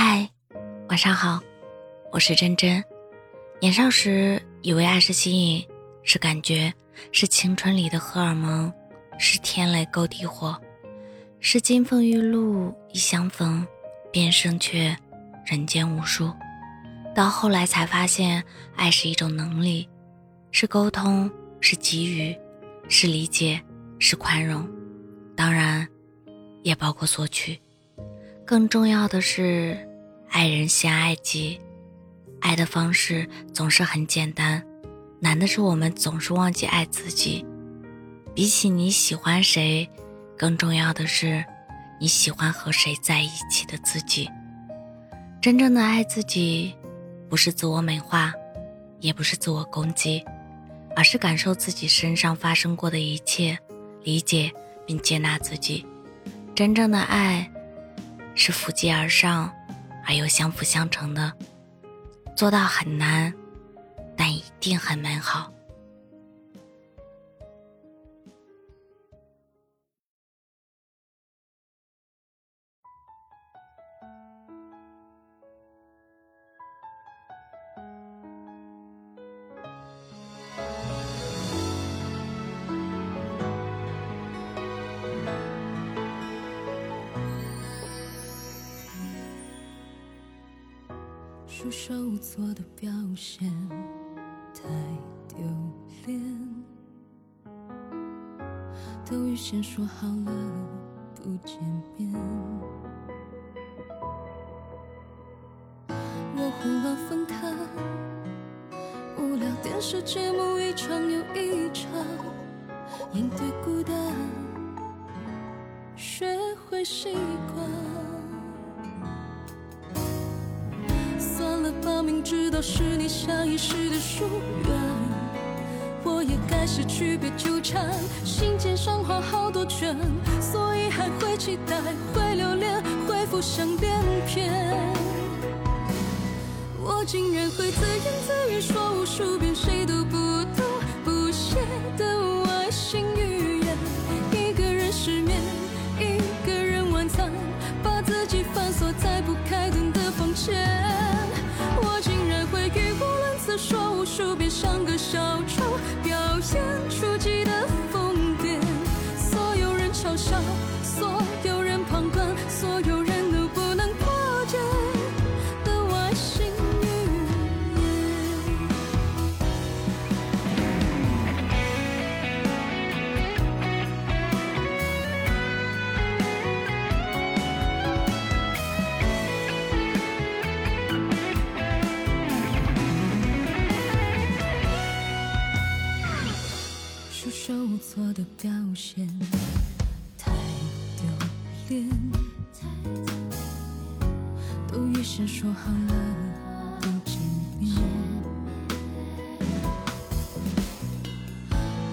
嗨，晚上好，我是真真。年少时以为爱是吸引，是感觉，是青春里的荷尔蒙，是天雷勾地火，是金风玉露一相逢，便胜却人间无数。到后来才发现，爱是一种能力，是沟通，是给予，是理解，是宽容，当然，也包括索取。更重要的是，爱人先爱己。爱的方式总是很简单，难的是我们总是忘记爱自己。比起你喜欢谁，更重要的是你喜欢和谁在一起的自己。真正的爱自己，不是自我美化，也不是自我攻击，而是感受自己身上发生过的一切，理解并接纳自己。真正的爱。是扶阶而上，而又相辅相成的，做到很难，但一定很美好。束手无措的表现太丢脸，都预先说好了不见面。我胡乱分开，无聊电视节目一场又一场，应对孤单，学会习惯。知道是你下意识的疏远，我也该失去别纠缠。信笺上画好多圈，所以还会期待，会留恋，会浮想联翩。我竟然会自言自语说无数遍，谁手无措的表现太丢脸，都预先说好了不见面。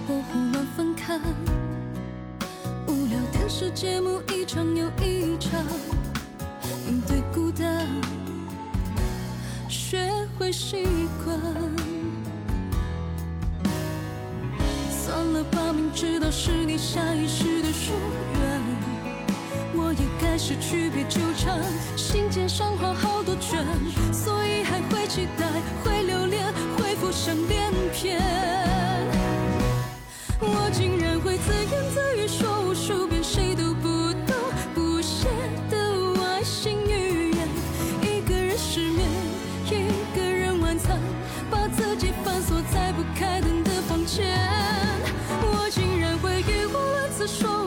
我胡乱分开，无聊电视节目一场又一场，应对孤单，学会习惯。明知道是你下意识的疏远，我也开始区别纠缠。信笺上画好多圈，所以还会期待，会留恋，会浮想联翩。说